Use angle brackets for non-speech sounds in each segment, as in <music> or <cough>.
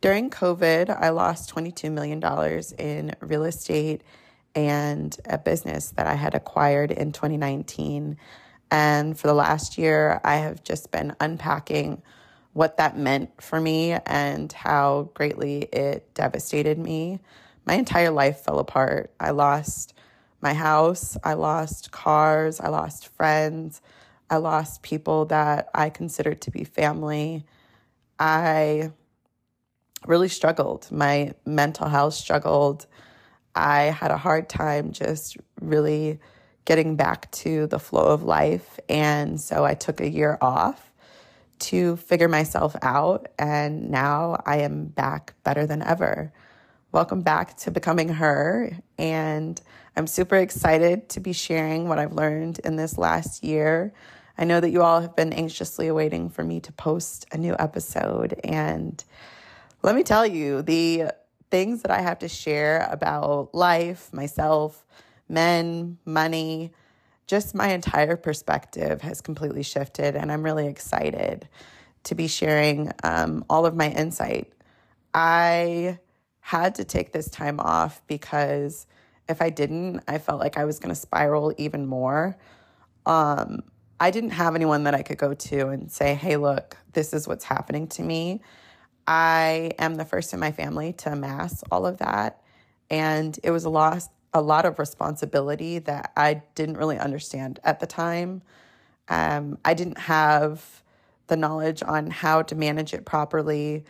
During COVID, I lost $22 million in real estate and a business that I had acquired in 2019. And for the last year, I have just been unpacking what that meant for me and how greatly it devastated me. My entire life fell apart. I lost my house, I lost cars, I lost friends, I lost people that I considered to be family. I really struggled. My mental health struggled. I had a hard time just really getting back to the flow of life. And so I took a year off to figure myself out. And now I am back better than ever. Welcome back to Becoming Her. And I'm super excited to be sharing what I've learned in this last year. I know that you all have been anxiously awaiting for me to post a new episode. And let me tell you, the things that I have to share about life, myself, men, money, just my entire perspective has completely shifted. And I'm really excited to be sharing um, all of my insight. I had to take this time off because if I didn't, I felt like I was going to spiral even more. Um, I didn't have anyone that I could go to and say, hey, look, this is what's happening to me. I am the first in my family to amass all of that. And it was a lot, a lot of responsibility that I didn't really understand at the time. Um, I didn't have the knowledge on how to manage it properly.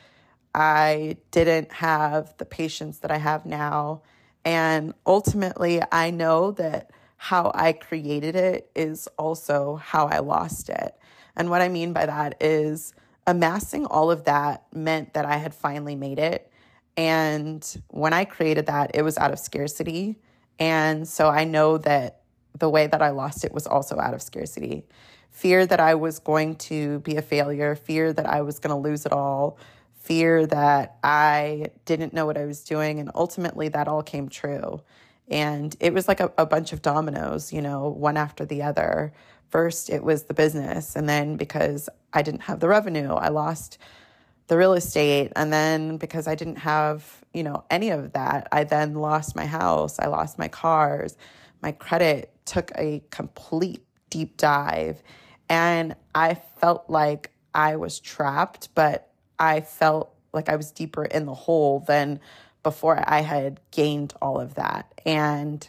I didn't have the patience that I have now. And ultimately, I know that how I created it is also how I lost it. And what I mean by that is, amassing all of that meant that I had finally made it. And when I created that, it was out of scarcity. And so I know that the way that I lost it was also out of scarcity. Fear that I was going to be a failure, fear that I was going to lose it all, fear that I didn't know what I was doing. And ultimately, that all came true. And it was like a, a bunch of dominoes, you know, one after the other First, it was the business. And then because I didn't have the revenue, I lost the real estate. And then because I didn't have, you know, any of that, I then lost my house, I lost my cars, my credit took a complete deep dive. And I felt like I was trapped, but I felt like I was deeper in the hole than before I had gained all of that. And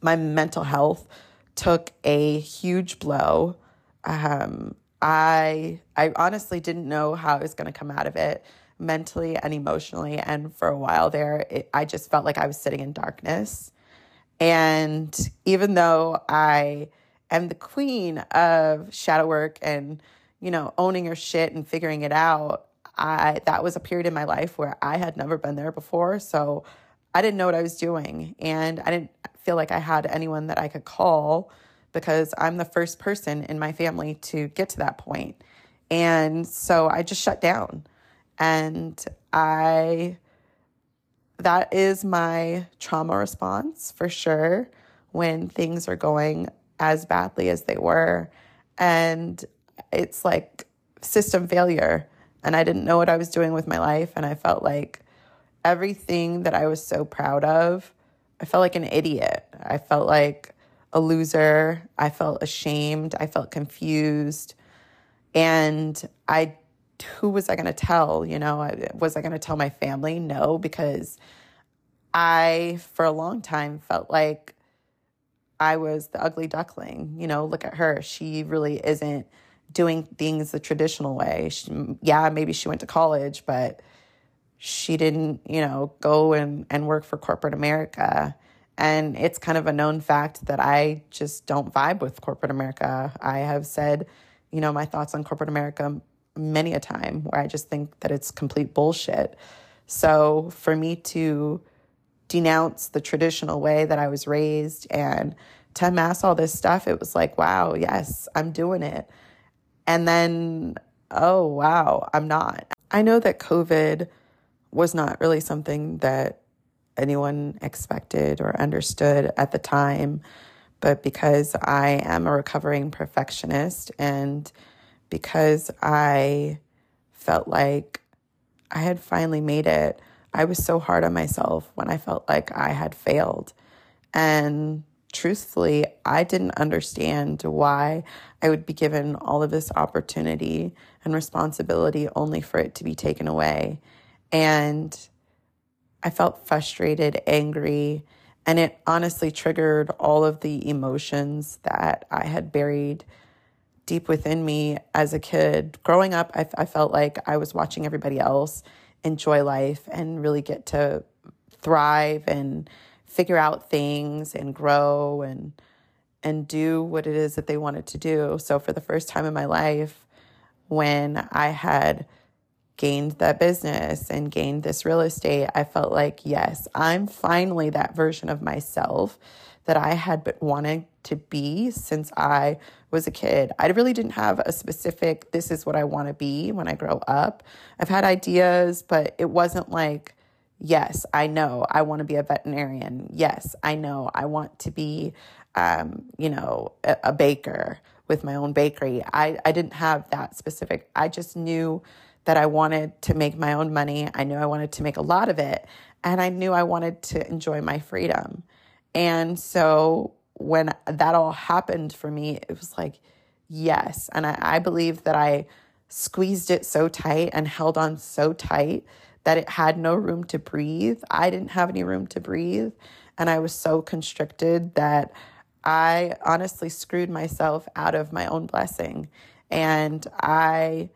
my mental health took a huge blow. Um, I I honestly didn't know how I was going to come out of it mentally and emotionally. And for a while there, it, I just felt like I was sitting in darkness. And even though I am the queen of shadow work and you know owning your shit and figuring it out, I that was a period in my life where I had never been there before. So I didn't know what I was doing, and I didn't feel like I had anyone that I could call because I'm the first person in my family to get to that point. And so I just shut down. And I, that is my trauma response for sure when things are going as badly as they were. And it's like system failure. And I didn't know what I was doing with my life. And I felt like everything that I was so proud of I felt like an idiot. I felt like a loser. I felt ashamed. I felt confused. And I, who was I going to tell? You know, was I going to tell my family? No, because I, for a long time, felt like I was the ugly duckling. You know, look at her. She really isn't doing things the traditional way. She, yeah, maybe she went to college, but she didn't, you know, go and, and work for corporate America. And it's kind of a known fact that I just don't vibe with corporate America. I have said, you know, my thoughts on corporate America many a time where I just think that it's complete bullshit. So for me to denounce the traditional way that I was raised and to amass all this stuff, it was like, wow, yes, I'm doing it. And then, oh, wow, I'm not. I know that COVID was not really something that anyone expected or understood at the time. But because I am a recovering perfectionist and because I felt like I had finally made it. I was so hard on myself when I felt like I had failed. And truthfully, I didn't understand why I would be given all of this opportunity and responsibility only for it to be taken away. And I felt frustrated, angry, and it honestly triggered all of the emotions that I had buried deep within me as a kid. Growing up, I, I felt like I was watching everybody else enjoy life and really get to thrive and figure out things and grow and and do what it is that they wanted to do. So for the first time in my life when I had gained that business and gained this real estate, I felt like, yes, I'm finally that version of myself that I had but wanted to be since I was a kid. I really didn't have a specific, this is what I want to be when I grow up. I've had ideas, but it wasn't like, yes, I know I want to be a veterinarian. Yes, I know I want to be, um, you know, a, a baker with my own bakery. I, I didn't have that specific, I just knew that I wanted to make my own money. I knew I wanted to make a lot of it. And I knew I wanted to enjoy my freedom. And so when that all happened for me, it was like, yes. And I, I believe that I squeezed it so tight and held on so tight that it had no room to breathe. I didn't have any room to breathe. And I was so constricted that I honestly screwed myself out of my own blessing. And I,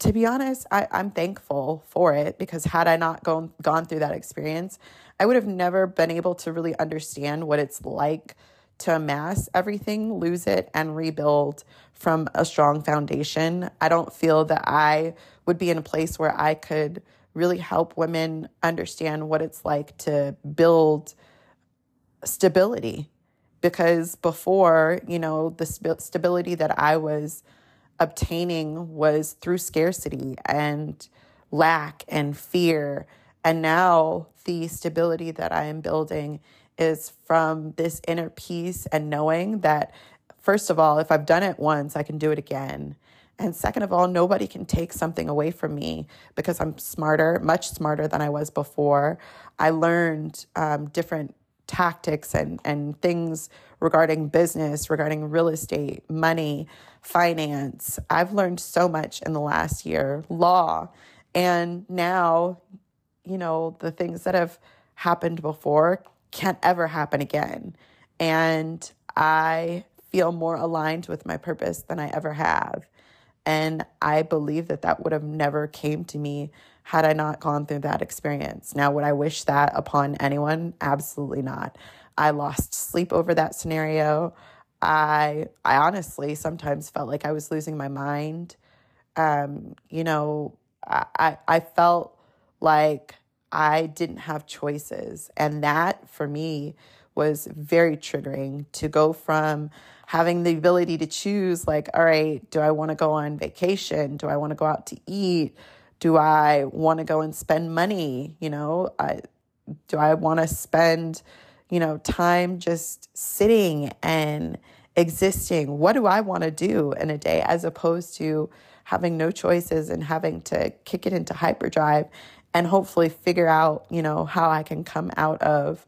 to be honest, I, I'm thankful for it because had I not gone, gone through that experience, I would have never been able to really understand what it's like to amass everything, lose it, and rebuild from a strong foundation. I don't feel that I would be in a place where I could really help women understand what it's like to build stability. Because before, you know, the stability that I was obtaining was through scarcity and lack and fear. And now the stability that I am building is from this inner peace and knowing that, first of all, if I've done it once, I can do it again. And second of all, nobody can take something away from me because I'm smarter, much smarter than I was before. I learned um, different tactics and, and things regarding business, regarding real estate, money, finance. I've learned so much in the last year, law. And now, you know, the things that have happened before can't ever happen again. And I feel more aligned with my purpose than I ever have. And I believe that that would have never came to me had I not gone through that experience. Now, would I wish that upon anyone? Absolutely not. I lost sleep over that scenario. I I honestly sometimes felt like I was losing my mind. Um, you know, I I felt like I didn't have choices. And that for me was very triggering to go from having the ability to choose, like, all right, do I want to go on vacation? Do I want to go out to eat? Do I want to go and spend money? You know, I, do I want to spend, you know, time just sitting and existing? What do I want to do in a day as opposed to having no choices and having to kick it into hyperdrive and hopefully figure out, you know, how I can come out of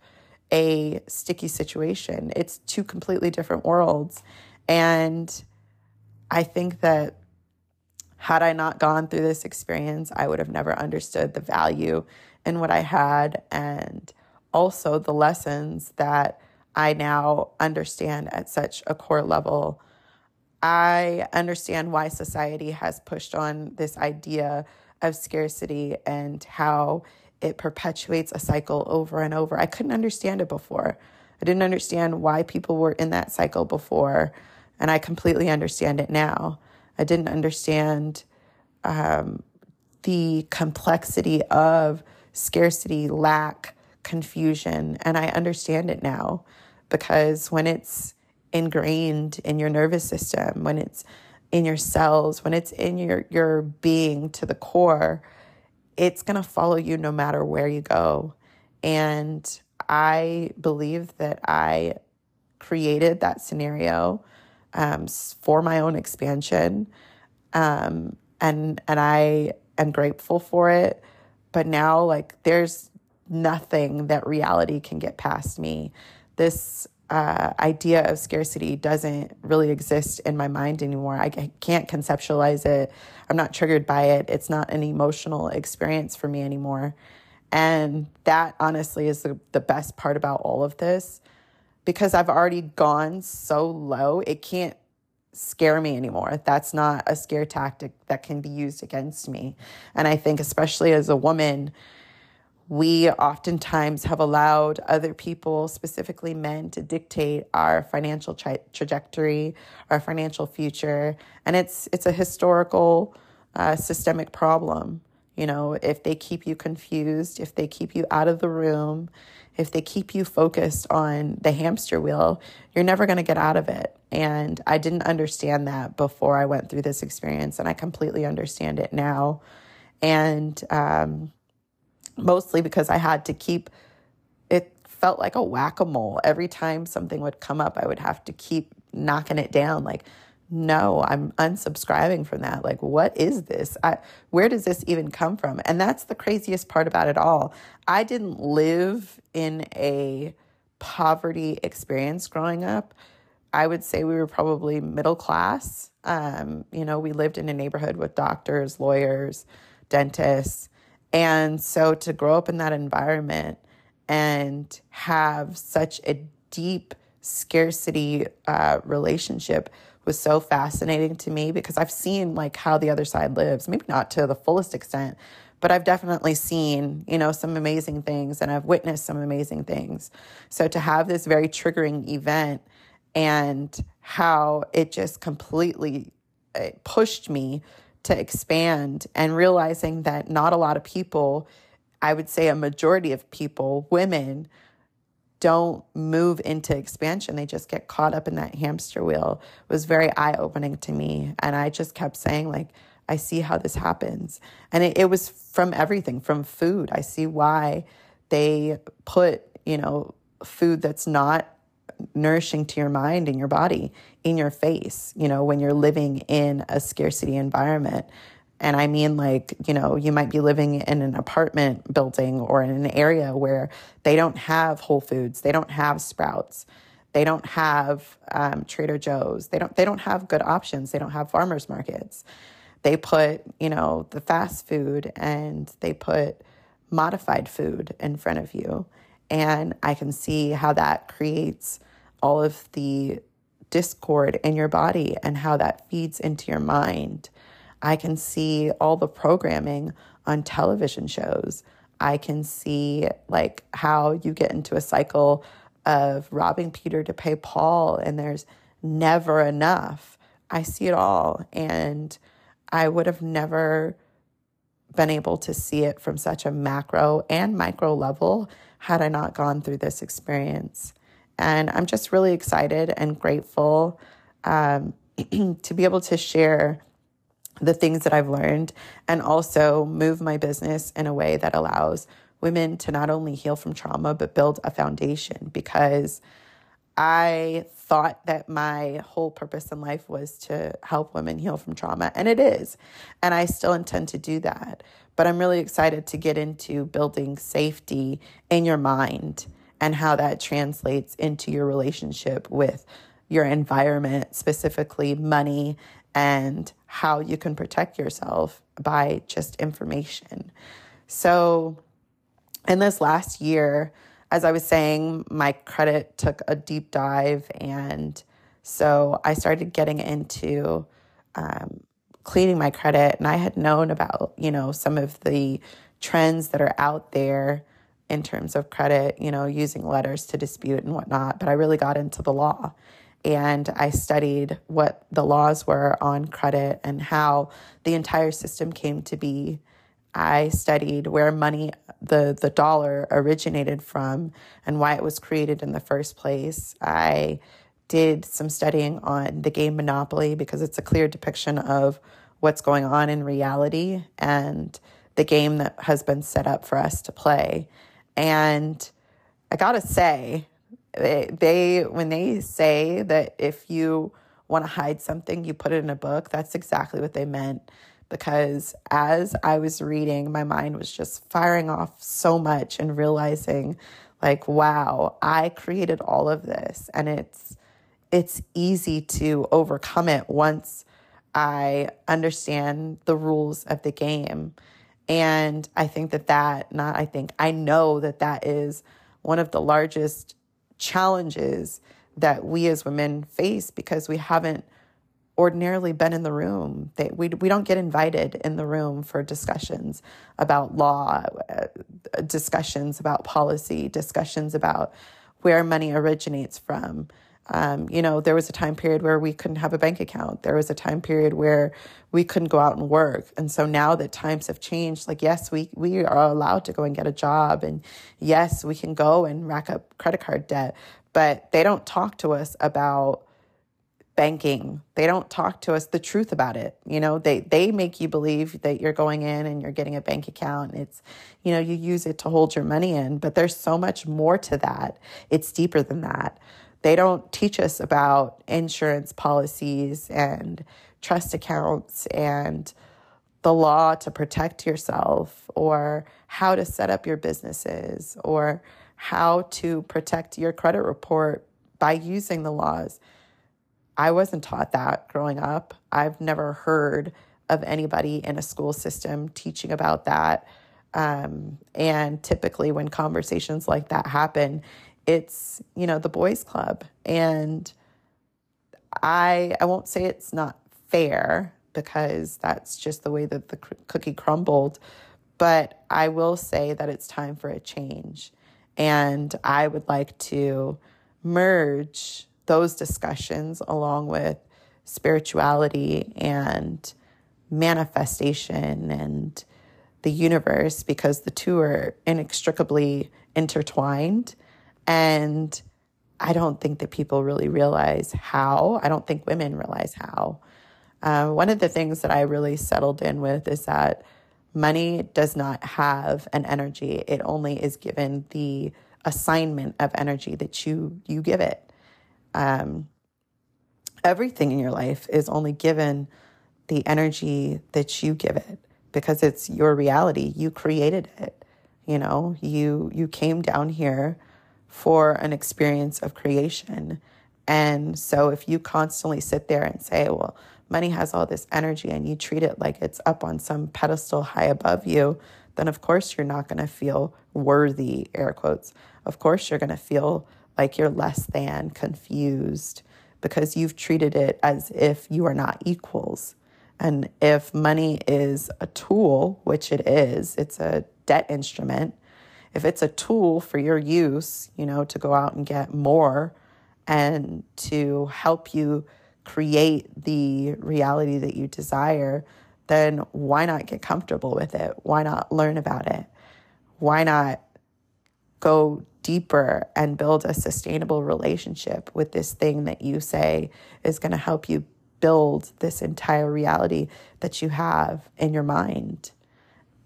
a sticky situation. It's two completely different worlds. And I think that had I not gone through this experience, I would have never understood the value in what I had and also the lessons that I now understand at such a core level. I understand why society has pushed on this idea of scarcity and how it perpetuates a cycle over and over. I couldn't understand it before. I didn't understand why people were in that cycle before, and I completely understand it now. I didn't understand um, the complexity of scarcity, lack, confusion, and I understand it now because when it's ingrained in your nervous system, when it's in your cells, when it's in your, your being to the core, it's going to follow you no matter where you go. And I believe that I created that scenario um, for my own expansion. Um, and, and I am grateful for it. But now, like, there's nothing that reality can get past me. This uh, idea of scarcity doesn't really exist in my mind anymore. I can't conceptualize it. I'm not triggered by it. It's not an emotional experience for me anymore. And that honestly is the, the best part about all of this because I've already gone so low, it can't scare me anymore. That's not a scare tactic that can be used against me. And I think, especially as a woman, we oftentimes have allowed other people, specifically men, to dictate our financial tra- trajectory, our financial future, and it's it's a historical, uh, systemic problem. You know, if they keep you confused, if they keep you out of the room, if they keep you focused on the hamster wheel, you're never going to get out of it. And I didn't understand that before I went through this experience, and I completely understand it now. And um, mostly because I had to keep it felt like a whack a mole. Every time something would come up, I would have to keep knocking it down. Like, no, I'm unsubscribing from that. Like, what is this? I, where does this even come from? And that's the craziest part about it all. I didn't live in a poverty experience growing up. I would say we were probably middle class. Um, you know, we lived in a neighborhood with doctors, lawyers, dentists. And so to grow up in that environment and have such a deep scarcity uh, relationship was so fascinating to me because I've seen like how the other side lives, maybe not to the fullest extent, but I've definitely seen, you know, some amazing things and I've witnessed some amazing things. So to have this very triggering event and how it just completely pushed me to expand and realizing that not a lot of people, I would say a majority of people, women, don't move into expansion. They just get caught up in that hamster wheel it was very eye opening to me. And I just kept saying, like, I see how this happens. And it, it was from everything, from food. I see why they put, you know, food that's not nourishing to your mind and your body in your face, you know, when you're living in a scarcity environment. And I mean, like, you know, you might be living in an apartment building or in an area where they don't have Whole Foods, they don't have Sprouts, they don't have um, Trader Joe's, they don't they don't have good options, they don't have farmers markets. They put, you know, the fast food and they put modified food in front of you, and I can see how that creates all of the discord in your body and how that feeds into your mind. I can see all the programming on television shows. I can see like how you get into a cycle of robbing Peter to pay Paul and there's never enough. I see it all and I would have never been able to see it from such a macro and micro level had I not gone through this experience. And I'm just really excited and grateful um, <clears throat> to be able to share the things that I've learned and also move my business in a way that allows women to not only heal from trauma, but build a foundation because I thought that my whole purpose in life was to help women heal from trauma, and it is. And I still intend to do that. But I'm really excited to get into building safety in your mind and how that translates into your relationship with your environment, specifically money, and how you can protect yourself by just information. So, in this last year, as I was saying, my credit took a deep dive. And so I started getting into um, cleaning my credit. And I had known about, you know, some of the trends that are out there in terms of credit, you know, using letters to dispute and whatnot. But I really got into the law and I studied what the laws were on credit and how the entire system came to be. I studied where money, the, the dollar, originated from and why it was created in the first place. I did some studying on the game Monopoly because it's a clear depiction of what's going on in reality and the game that has been set up for us to play. And I gotta say, they, they when they say that if you want to hide something, you put it in a book, that's exactly what they meant. because as I was reading, my mind was just firing off so much and realizing like wow, I created all of this and it's it's easy to overcome it once I understand the rules of the game. And I think that that, not I think, I know that that is one of the largest challenges that we as women face because we haven't ordinarily been in the room. We, we don't get invited in the room for discussions about law, uh, discussions about policy, discussions about where money originates from. Um, you know, there was a time period where we couldn't have a bank account. There was a time period where we couldn't go out and work. And so now that times have changed, like, yes, we, we are allowed to go and get a job. And yes, we can go and rack up credit card debt, but they don't talk to us about banking. They don't talk to us the truth about it. You know, they they make you believe that you're going in and you're getting a bank account. It's, you know, you use it to hold your money in, but there's so much more to that. It's deeper than that. They don't teach us about insurance policies and trust accounts and the law to protect yourself or how to set up your businesses or how to protect your credit report by using the laws I wasn't taught that growing up. I've never heard of anybody in a school system teaching about that. Um, and typically, when conversations like that happen, it's you know the boys' club, and I I won't say it's not fair because that's just the way that the cookie crumbled, but I will say that it's time for a change, and I would like to merge those discussions along with spirituality and manifestation and the universe because the two are inextricably intertwined. And I don't think that people really realize how. I don't think women realize how. Uh, one of the things that I really settled in with is that money does not have an energy, it only is given the assignment of energy that you you give it um, everything in your life is only given the energy that you give it because it's your reality. You created it. You know, you you came down here for an experience of creation. And so if you constantly sit there and say, well, money has all this energy and you treat it like it's up on some pedestal high above you, then of course you're not going to feel worthy, air quotes. Of course you're going to feel like you're less than, confused, because you've treated it as if you are not equals. And if money is a tool, which it is, it's a debt instrument. If it's a tool for your use, you know, to go out and get more and to help you create the reality that you desire, then why not get comfortable with it? Why not learn about it? Why not go deeper and build a sustainable relationship with this thing that you say is going to help you build this entire reality that you have in your mind.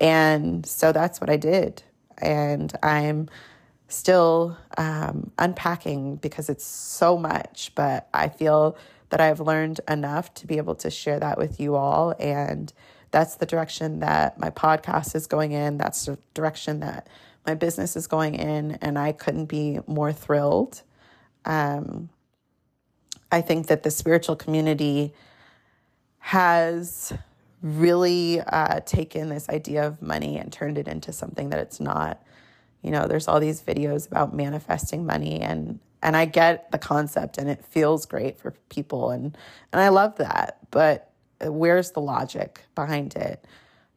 And so that's what I did. And I'm still um, unpacking because it's so much, but I feel that I've learned enough to be able to share that with you all. And that's the direction that my podcast is going in. That's the direction that my business is going in, and I couldn't be more thrilled. Um, I think that the spiritual community has really uh, taken this idea of money and turned it into something that it's not. You know, there's all these videos about manifesting money and and I get the concept and it feels great for people and and I love that. But where's the logic behind it?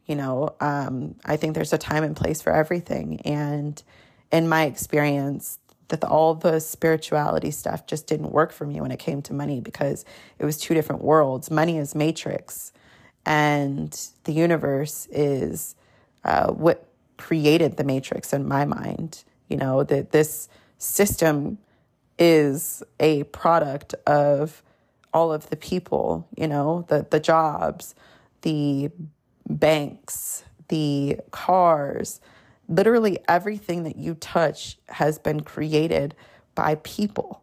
You know, um, I think there's a time and place for everything. And in my experience, that all the spirituality stuff just didn't work for me when it came to money because it was two different worlds. Money is matrix, and the universe is uh, what created the matrix in my mind. You know that this system is a product of all of the people. You know the the jobs, the banks, the cars, literally everything that you touch has been created by people.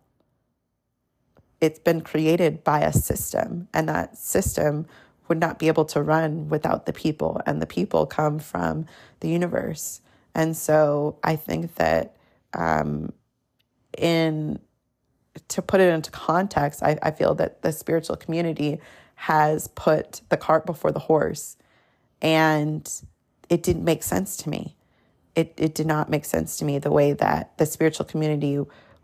It's been created by a system, and that system would not be able to run without the people, and the people come from the universe. And so I think that um, in to put it into context, I, I feel that the spiritual community has put the cart before the horse, and it didn't make sense to me. It it did not make sense to me the way that the spiritual community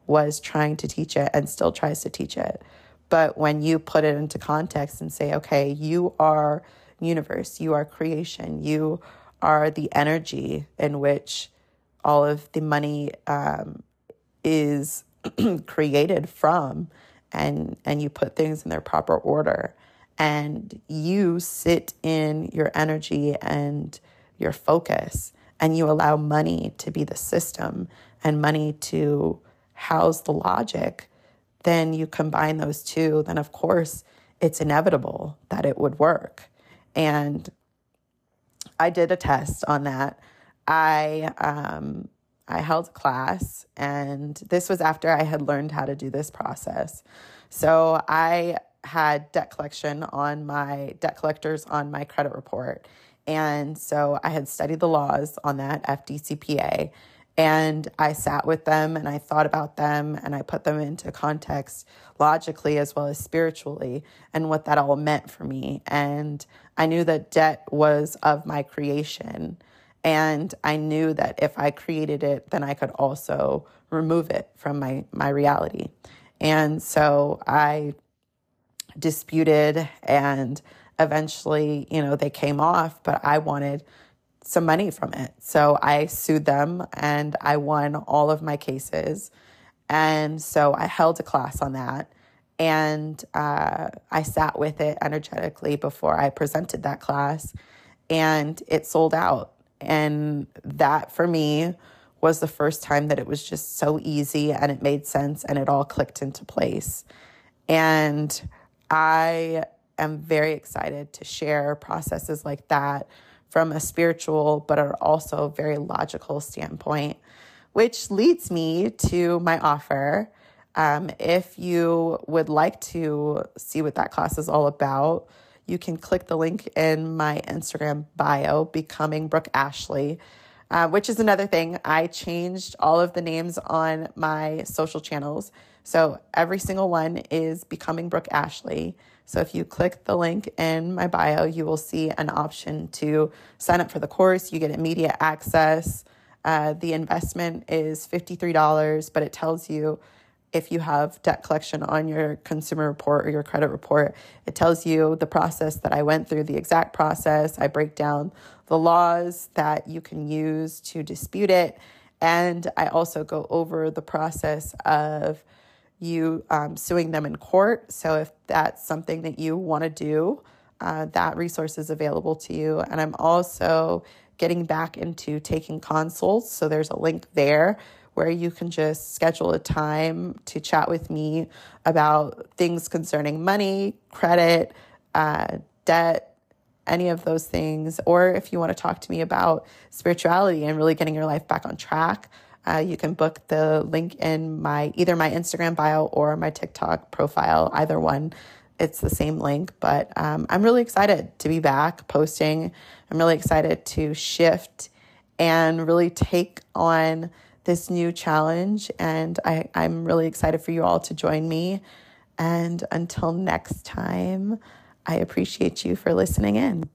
was trying to teach it and still tries to teach it. But when you put it into context and say, okay, you are universe, you are creation, you are the energy in which all of the money um, is <clears throat> created from, and and you put things in their proper order, and you sit in your energy and your focus, and you allow money to be the system and money to house the logic then you combine those two, then of course it's inevitable that it would work. And I did a test on that. I um, I held class, and this was after I had learned how to do this process. So I had debt collection on my debt collectors on my credit report. And so I had studied the laws on that FDCPA and I sat with them and I thought about them and I put them into context logically as well as spiritually and what that all meant for me. And I knew that debt was of my creation. And I knew that if I created it, then I could also remove it from my, my reality. And so I disputed and eventually, you know, they came off, but I wanted some money from it. So I sued them and I won all of my cases. And so I held a class on that. And uh, I sat with it energetically before I presented that class. And it sold out. And that for me was the first time that it was just so easy and it made sense and it all clicked into place. And I am very excited to share processes like that from a spiritual but are also very logical standpoint, which leads me to my offer. Um, if you would like to see what that class is all about, you can click the link in my Instagram bio, Becoming Brooke Ashley, uh, which is another thing. I changed all of the names on my social channels. So every single one is Becoming Brooke Ashley. So if you click the link in my bio, you will see an option to sign up for the course. You get immediate access. Uh, the investment is $53, but it tells you if you have debt collection on your consumer report or your credit report. It tells you the process that I went through, the exact process. I break down the laws that you can use to dispute it. And I also go over the process of you um, suing them in court. So if that's something that you want to do, uh, that resource is available to you. And I'm also getting back into taking consults. So there's a link there where you can just schedule a time to chat with me about things concerning money, credit, uh, debt, any of those things. Or if you want to talk to me about spirituality and really getting your life back on track. Uh, you can book the link in my either my Instagram bio or my TikTok profile, either one. It's the same link, but um, I'm really excited to be back posting. I'm really excited to shift and really take on this new challenge. And I, I'm really excited for you all to join me. And until next time, I appreciate you for listening in.